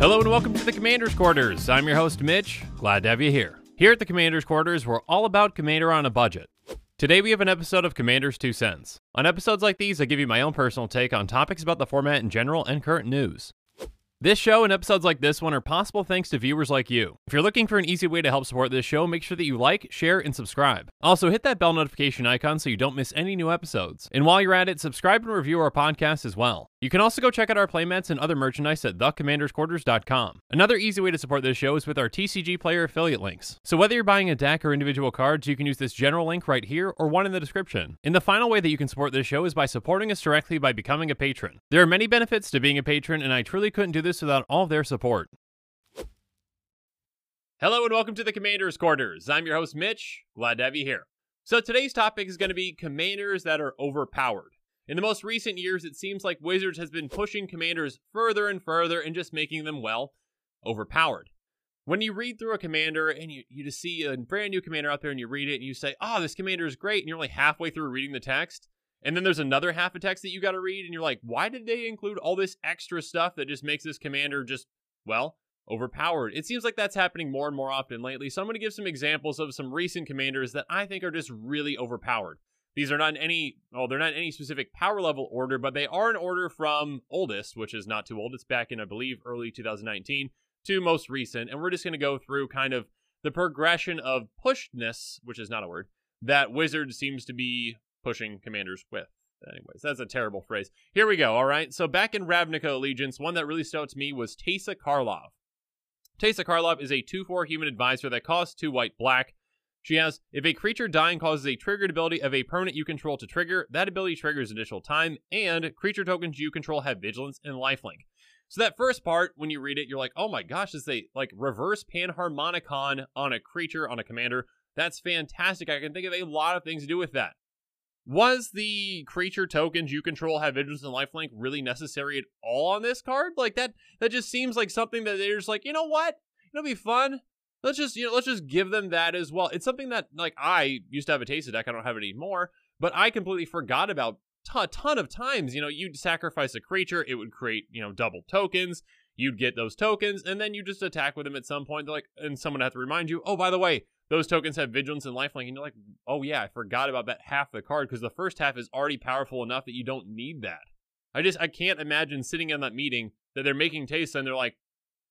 Hello and welcome to the Commander's Quarters. I'm your host, Mitch. Glad to have you here. Here at the Commander's Quarters, we're all about Commander on a budget. Today we have an episode of Commander's Two Cents. On episodes like these, I give you my own personal take on topics about the format in general and current news. This show and episodes like this one are possible thanks to viewers like you. If you're looking for an easy way to help support this show, make sure that you like, share, and subscribe. Also, hit that bell notification icon so you don't miss any new episodes. And while you're at it, subscribe and review our podcast as well. You can also go check out our playmats and other merchandise at thecommandersquarters.com. Another easy way to support this show is with our TCG player affiliate links. So whether you're buying a deck or individual cards, you can use this general link right here or one in the description. And the final way that you can support this show is by supporting us directly by becoming a patron. There are many benefits to being a patron, and I truly couldn't do this without all their support. Hello and welcome to the Commander's Quarters. I'm your host, Mitch. Glad to have you here. So today's topic is going to be commanders that are overpowered. In the most recent years, it seems like Wizards has been pushing commanders further and further and just making them, well, overpowered. When you read through a commander and you, you just see a brand new commander out there and you read it and you say, oh, this commander is great, and you're only halfway through reading the text, and then there's another half of text that you got to read, and you're like, why did they include all this extra stuff that just makes this commander just, well, overpowered? It seems like that's happening more and more often lately. So I'm going to give some examples of some recent commanders that I think are just really overpowered. These are not in any, well, they're not in any specific power level order, but they are in order from oldest, which is not too old. It's back in, I believe, early 2019 to most recent. And we're just going to go through kind of the progression of pushedness, which is not a word, that Wizard seems to be pushing commanders with. Anyways, that's a terrible phrase. Here we go, all right? So back in Ravnica Allegiance, one that really stood out to me was Teysa Karlov. Teysa Karlov is a 2-4 human advisor that costs 2 white black. She has, if a creature dying causes a triggered ability of a permanent you control to trigger, that ability triggers additional time, and creature tokens you control have vigilance and lifelink. So that first part, when you read it, you're like, oh my gosh, is a like reverse panharmonicon on a creature, on a commander. That's fantastic. I can think of a lot of things to do with that. Was the creature tokens you control have vigilance and lifelink really necessary at all on this card? Like that that just seems like something that they're just like, you know what? It'll be fun. Let's just you know, let's just give them that as well. It's something that like I used to have a Teysa deck. I don't have it anymore, but I completely forgot about a ton of times. You know, you'd sacrifice a creature, it would create you know double tokens. You'd get those tokens, and then you just attack with them at some point. They're Like, and someone have to remind you, oh, by the way, those tokens have vigilance and lifelink, and you're like, oh yeah, I forgot about that half of the card because the first half is already powerful enough that you don't need that. I just I can't imagine sitting in that meeting that they're making Teysa and they're like,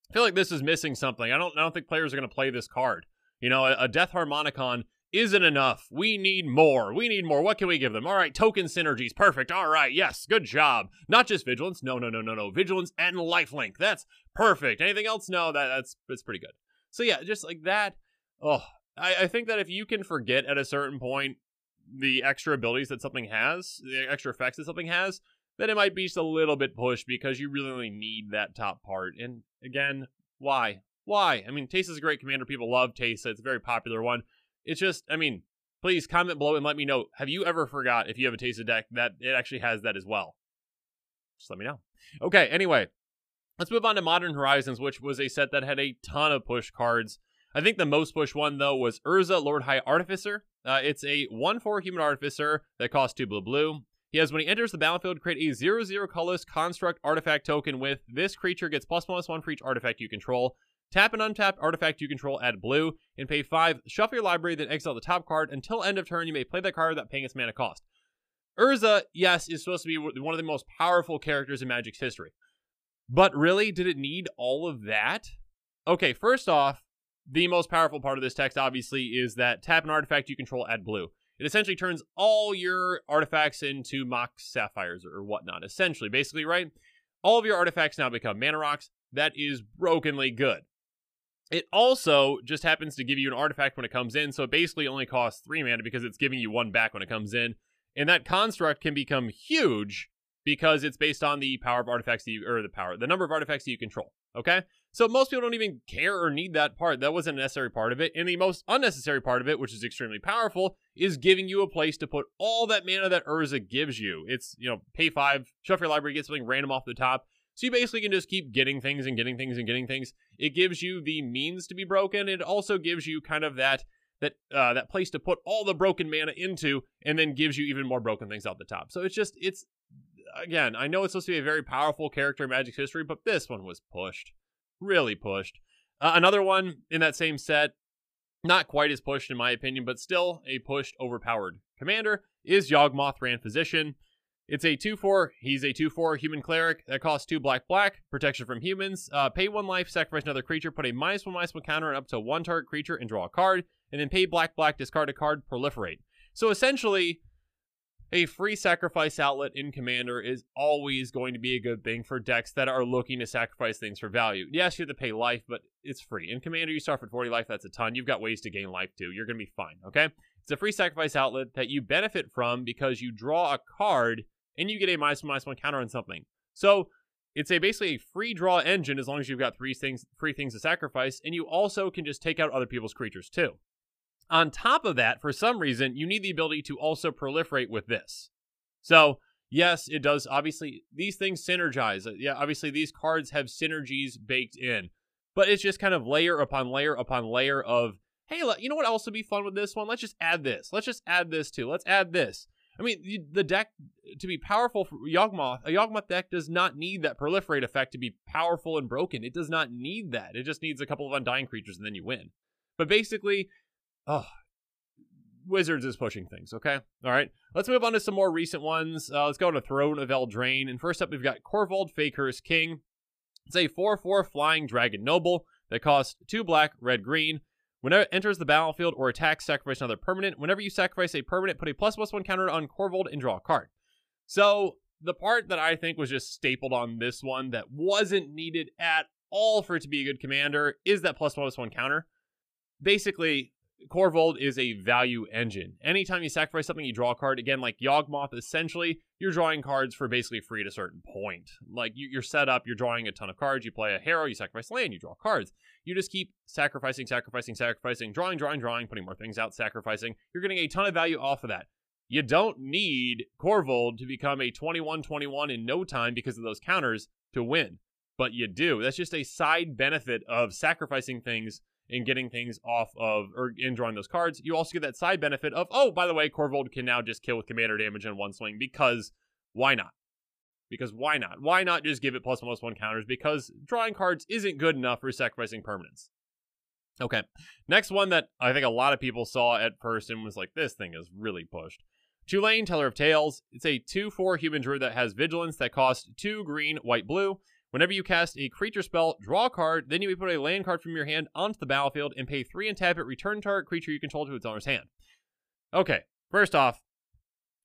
I feel like this is missing something. I don't I don't think players are gonna play this card. You know, a, a Death Harmonicon isn't enough. We need more. We need more. What can we give them? All right, token synergies. Perfect. All right, yes, good job. Not just vigilance. No, no, no, no, no. Vigilance and lifelink. That's perfect. Anything else? No, that that's that's pretty good. So yeah, just like that. Oh, I, I think that if you can forget at a certain point the extra abilities that something has, the extra effects that something has, then it might be just a little bit pushed because you really only need that top part. And again, why? Why? I mean, Teysa is a great commander. People love Teysa. It's a very popular one. It's just, I mean, please comment below and let me know. Have you ever forgot if you have a Teysa deck that it actually has that as well? Just let me know. Okay, anyway, let's move on to Modern Horizons, which was a set that had a ton of push cards. I think the most push one, though, was Urza, Lord High Artificer. Uh, it's a 1 4 human artificer that costs 2 blue blue. He has, when he enters the battlefield, create a 0 0 colorless construct artifact token with this creature gets plus minus 1 for each artifact you control. Tap an untapped artifact you control, add blue, and pay 5. Shuffle your library, then exile the top card. Until end of turn, you may play that card without paying its mana cost. Urza, yes, is supposed to be one of the most powerful characters in Magic's history. But really, did it need all of that? Okay, first off, the most powerful part of this text, obviously, is that tap an artifact you control, add blue. It essentially turns all your artifacts into Mox Sapphires or whatnot, essentially. Basically, right? All of your artifacts now become mana rocks. That is brokenly good. It also just happens to give you an artifact when it comes in, so it basically only costs three mana because it's giving you one back when it comes in. And that construct can become huge because it's based on the power of artifacts that you, or the power, the number of artifacts that you control. Okay? So most people don't even care or need that part. That wasn't a necessary part of it. And the most unnecessary part of it, which is extremely powerful, is giving you a place to put all that mana that Urza gives you. It's, you know, pay five, shuffle your library, get something random off the top. So you basically can just keep getting things and getting things and getting things. It gives you the means to be broken. It also gives you kind of that that uh, that place to put all the broken mana into, and then gives you even more broken things out the top. So it's just it's again, I know it's supposed to be a very powerful character in Magic's history, but this one was pushed, really pushed. Uh, another one in that same set, not quite as pushed in my opinion, but still a pushed, overpowered commander is Yawgmoth Thran Physician. It's a 2-4. He's a 2-4 human cleric that costs 2 black black, protection from humans. Uh, pay 1 life, sacrifice another creature, put a minus 1 minus 1 counter on up to 1 target creature and draw a card, and then pay black black, discard a card, proliferate. So essentially, a free sacrifice outlet in Commander is always going to be a good thing for decks that are looking to sacrifice things for value. Yes, you have to pay life, but it's free. In Commander, you start with 40 life, that's a ton. You've got ways to gain life too. You're going to be fine, okay? It's a free sacrifice outlet that you benefit from because you draw a card and you get a minus one minus one counter on something. So it's a basically a free draw engine as long as you've got three things free things to sacrifice, and you also can just take out other people's creatures too. On top of that, for some reason, you need the ability to also proliferate with this. So, yes, it does. Obviously, these things synergize. Uh, yeah, obviously, these cards have synergies baked in, but it's just kind of layer upon layer upon layer of, hey, you know what else would be fun with this one? Let's just add this. Let's just add this too. Let's add this. I mean, the deck to be powerful for Yawgmoth, a Yawgmoth deck does not need that proliferate effect to be powerful and broken. It does not need that. It just needs a couple of undying creatures and then you win. But basically, oh, Wizards is pushing things, okay? All right. Let's move on to some more recent ones. Uh, let's go to Throne of Eldraine. And first up, we've got Korvold Fae-Cursed King. It's a 4 4 flying dragon noble that costs 2 black, red, green. Whenever it enters the battlefield or attacks, sacrifice another permanent. Whenever you sacrifice a permanent, put a plus plus one counter on Korvold and draw a card. So the part that I think was just stapled on this one that wasn't needed at all for it to be a good commander is that plus plus one one counter. Basically, Korvold is a value engine. Anytime you sacrifice something, you draw a card. Again, like Yawgmoth, essentially, you're drawing cards for basically free at a certain point. Like, you're set up, you're drawing a ton of cards. You play a Harrow, you sacrifice land, you draw cards. You just keep sacrificing, sacrificing, sacrificing, drawing, drawing, drawing, putting more things out, sacrificing. You're getting a ton of value off of that. You don't need Korvold to become a 21-21 in no time because of those counters to win. But you do. That's just a side benefit of sacrificing things and getting things off of or in drawing those cards. You also get that side benefit of, oh, by the way, Korvold can now just kill with commander damage in one swing because why not? Because why not? Why not just give it plus one plus one counters? Because drawing cards isn't good enough for sacrificing permanents. Okay. Next one that I think a lot of people saw at first and was like, this thing is really pushed. Chulane, Teller of Tales. It's a 2 4 human druid that has vigilance that costs 2 green, white, blue. Whenever you cast a creature spell, draw a card, then you may put a land card from your hand onto the battlefield and pay three and tap it, return target creature you control to its owner's hand. Okay, first off,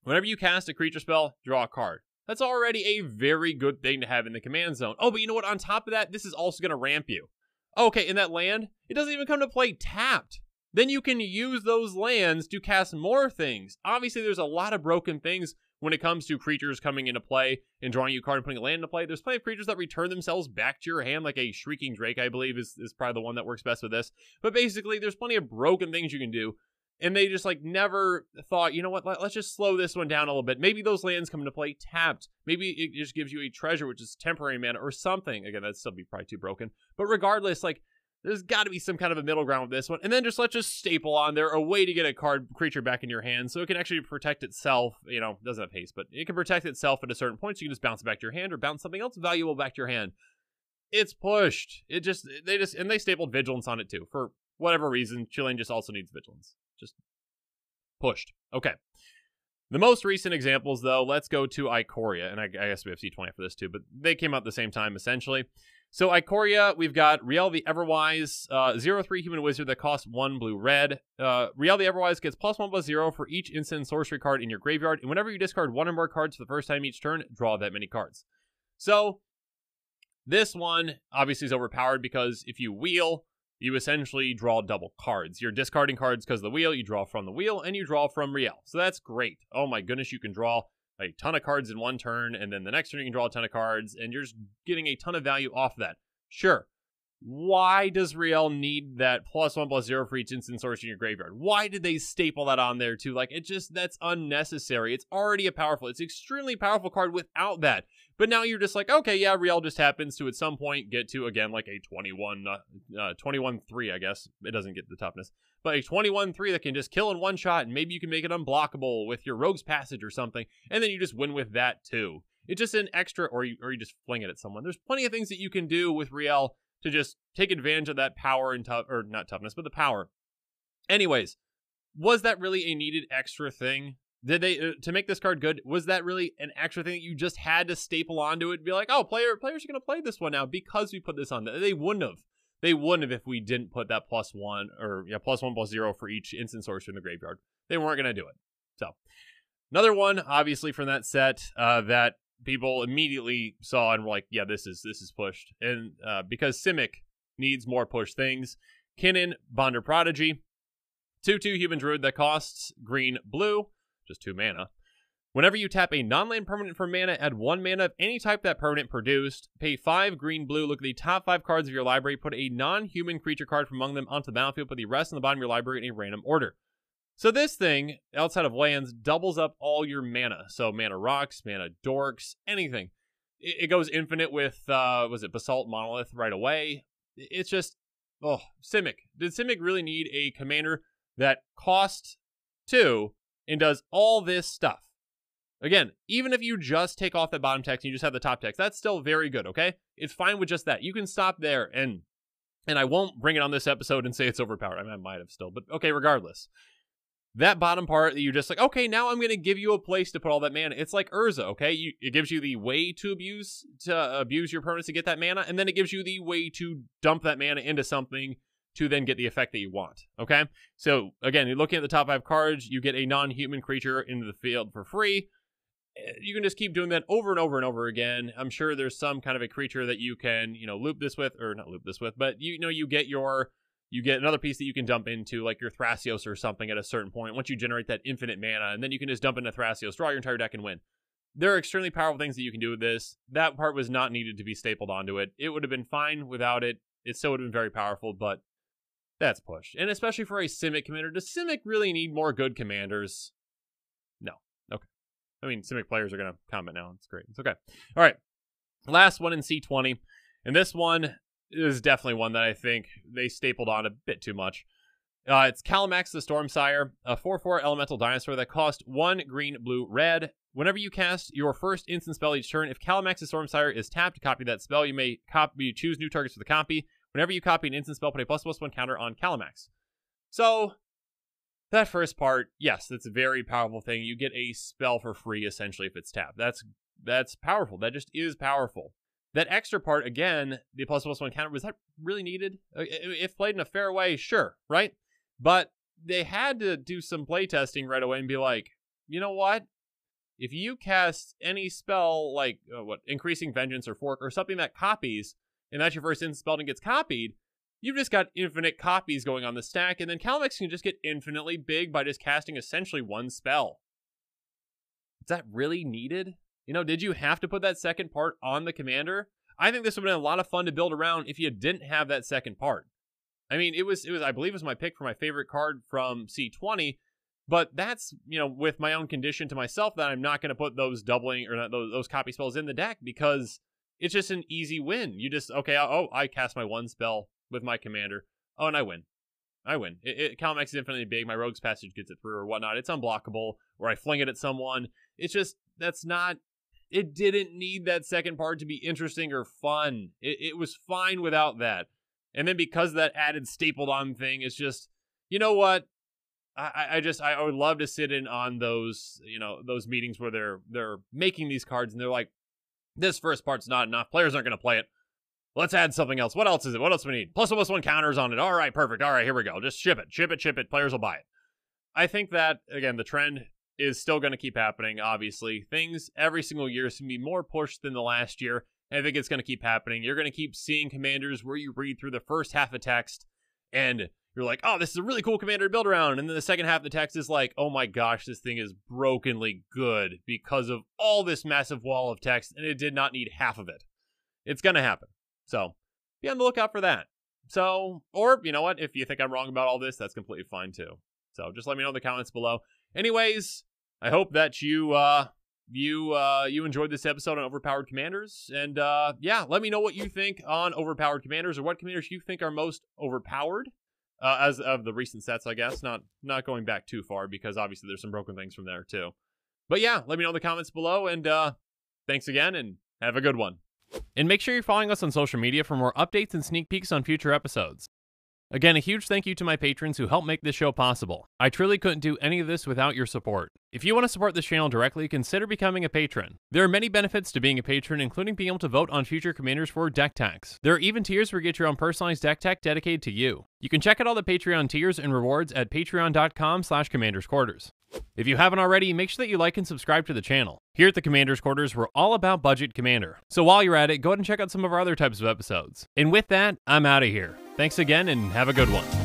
whenever you cast a creature spell, draw a card. That's already a very good thing to have in the command zone. Oh, but you know what? On top of that, this is also going to ramp you. Okay, in that land, it doesn't even come to play tapped. Then you can use those lands to cast more things. Obviously, there's a lot of broken things when it comes to creatures coming into play and drawing you a card and putting a land into play, there's plenty of creatures that return themselves back to your hand, like a Shrieking Drake, I believe, is, is probably the one that works best with this. But basically, there's plenty of broken things you can do. And they just like never thought, you know what, let, us just slow this one down a little bit. Maybe those lands come into play tapped. Maybe it just gives you a treasure, which is temporary mana or something. Again, that'd still be probably too broken. But regardless, like there's got to be some kind of a middle ground with this one. And then just let's just staple on there a way to get a card creature back in your hand so it can actually protect itself. You know, doesn't have haste, but it can protect itself at a certain point. So you can just bounce it back to your hand or bounce something else valuable back to your hand. It's pushed. It just, they just, and they stapled vigilance on it too. For whatever reason, Chulane just also needs vigilance. Just pushed. Okay. The most recent examples, though, let's go to Ikoria. And I, I guess we have C20 for this too, but they came out at the same time essentially. So Ikoria, we've got Rielle the Everwise, uh, 0-3 human wizard that costs 1 blue red. Uh, Rielle the Everwise gets plus 1 plus 0 for each instant sorcery card in your graveyard, and whenever you discard one or more cards for the first time each turn, draw that many cards. So, this one obviously is overpowered because if you wheel, you essentially draw double cards. You're discarding cards because of the wheel, you draw from the wheel, and you draw from Rielle. So that's great. Oh my goodness, you can draw a ton of cards in one turn, and then the next turn you can draw a ton of cards, and you're just getting a ton of value off of that. Sure. Why does Rielle need that plus one plus zero for each instant source in your graveyard? Why did they staple that on there too? Like it just that's unnecessary. It's already a powerful, it's extremely powerful card without that. But now you're just like, okay, yeah, Rielle just happens to at some point get to again like a 21 uh, uh 21 3, I guess. It doesn't get the toughness. but a 21 3 that can just kill in one shot, and maybe you can make it unblockable with your Rogue's Passage or something, and then you just win with that too. It's just an extra, or you, or you just fling it at someone. There's plenty of things that you can do with Rielle to just take advantage of that power and tough, or not toughness, but the power. Anyways, was that really a needed extra thing? Did they uh, to make this card good? Was that really an extra thing that you just had to staple onto it? And be like, oh, player players are gonna play this one now because we put this on. They wouldn't have. They wouldn't have if we didn't put that plus one or yeah plus one plus zero for each instant sorcerer in the graveyard. They weren't gonna do it. So another one, obviously from that set uh, that people immediately saw and were like, yeah, this is this is pushed, and uh, because Simic needs more push things. Kinnan, Bonder Prodigy, 2 2 human druid that costs green blue, just 2 mana. Whenever you tap a non land permanent for mana, add 1 mana of any type that permanent produced. Pay 5 green blue, look at the top 5 cards of your library, put a non human creature card from among them onto the battlefield, put the rest on the bottom of your library in a random order. So this thing, outside of lands, doubles up all your mana. So mana rocks, mana dorks, anything. It, goes infinite with, uh, was it Basalt Monolith right away? It's just, oh, Simic. Did Simic really need a commander that costs two and does all this stuff. Again, even if you just take off the bottom text and you just have the top text, that's still very good, okay? It's fine with just that. You can stop there and and I won't bring it on this episode and say it's overpowered. I mean, I might have still, but okay, regardless. That bottom part that you just like, okay, now I'm to give you a place to put all that mana. It's like Urza, okay? You, it gives you the way to abuse to abuse your permanents to get that mana, and then it gives you the way to dump that mana into something to then get the effect that you want. Okay? So again, you're looking at the top five cards, you get a non-human creature into the field for free. Eh, you can just keep doing that over and over and over again. I'm sure there's some kind of a creature that you can, you know, loop this with, or not loop this with, but you, you know, you get your you get another piece that you can dump into, like your Thrasios or something at a certain point. Once you generate that infinite mana, and then you can just dump into Thrasios, draw your entire deck, and win. There are extremely powerful things that you can do with this. That part was not needed to be stapled onto it. It would have been fine without it. It still would have been very powerful, but that's pushed. And especially for a Simic commander, does Simic really need more good commanders? No. Okay. I mean, Simic players are going to comment now. It's great. It's okay. All right. Last one in C20. And this one is definitely one that I think they stapled on a bit too much. Uh, it's Kalamax the Stormsire, a 4 4 elemental dinosaur that costs 1 green, blue, red. Whenever you cast your first instant spell each turn, if Kalamax the Stormsire is tapped to copy that spell, you may copy you choose new targets for the copy. Whenever you copy an instant spell, put a plus plus one counter on Kalamax. So, that first part, yes, that's a very powerful thing. You get a spell for free essentially if it's tapped. That's that's powerful. That just is powerful. That extra part, again, the plus plus one counter, was that really needed? Uh, if played in a fair way, sure, right? But they had to do some playtesting right away and be like, you know what? If you cast any spell like uh, what increasing vengeance or fork or something that copies, and that's your first instant spell and gets copied, you've just got infinite copies going on the stack, and then Kalamax can just get infinitely big by just casting essentially one spell. Is that really needed? You know, did you have to put that second part on the commander? I think this would have been a lot of fun to build around if you didn't have that second part. I mean, it was it was I believe it was my pick for my favorite card from C20, but that's you know with my own condition to myself that I'm not going to put those doubling or those, those copy spells in the deck because it's just an easy win. You just okay. Oh, I cast my one spell with my commander. Oh, and I win. I win. It, it Kalamax is infinitely big. My Rogue's Passage gets it through or whatnot. It's unblockable. Or I fling it at someone. It's just that's not. It didn't need that second part to be interesting or fun. It, it was fine without that. And then because that added stapled on thing, it's just you know what. I, I just I would love to sit in on those you know those meetings where they're they're making these cards and they're like this first part's not enough. Players aren't going to play it. Let's add something else. What else is it? What else we need? Plus plus one counters on it. All right, perfect. All right, here we go. Just ship it, ship it, ship it. Players will buy it. I think that again, the trend is still going to keep happening. Obviously, things every single year seem to be more pushed than the last year. I think it's going to keep happening. You're going to keep seeing commanders where you read through the first half of text and you're like, oh, this is a really cool commander to build around. And then the second half of the text is like, oh my gosh, this thing is brokenly good because of all this massive wall of text, and it did not need half of it. It's going to happen. So be on the lookout for that. So, or you know what? If you think I'm wrong about all this, that's completely fine too. So just let me know in the comments below. Anyways, I hope that you uh you uh you enjoyed this episode on overpowered commanders and uh yeah let me know what you think on overpowered commanders or what commanders you think are most overpowered uh, as of the recent sets, I guess. Not not going back too far because obviously there's some broken things from there too. But yeah, let me know in the comments below, and uh, thanks again, and have a good one. And make sure you're following us on social media for more updates and sneak peeks on future episodes. Again, a huge thank you to my patrons who help make this show possible. I truly couldn't do any of this without your support. If you want to support this channel directly, consider becoming a patron. There are many benefits to being a patron, including being able to vote on future commanders for deck techs. There are even tiers where you get your own personalized deck tech dedicated to you. You can check out all the Patreon tiers and rewards at patreon.com slash commandersquarters. If you haven't already, make sure that you like and subscribe to the channel. Here at the Commander's Quarters, we're all about budget commander. So while you're at it, go ahead and check out some of our other types of episodes. And with that, I'm out of here. Thanks again and have a good one.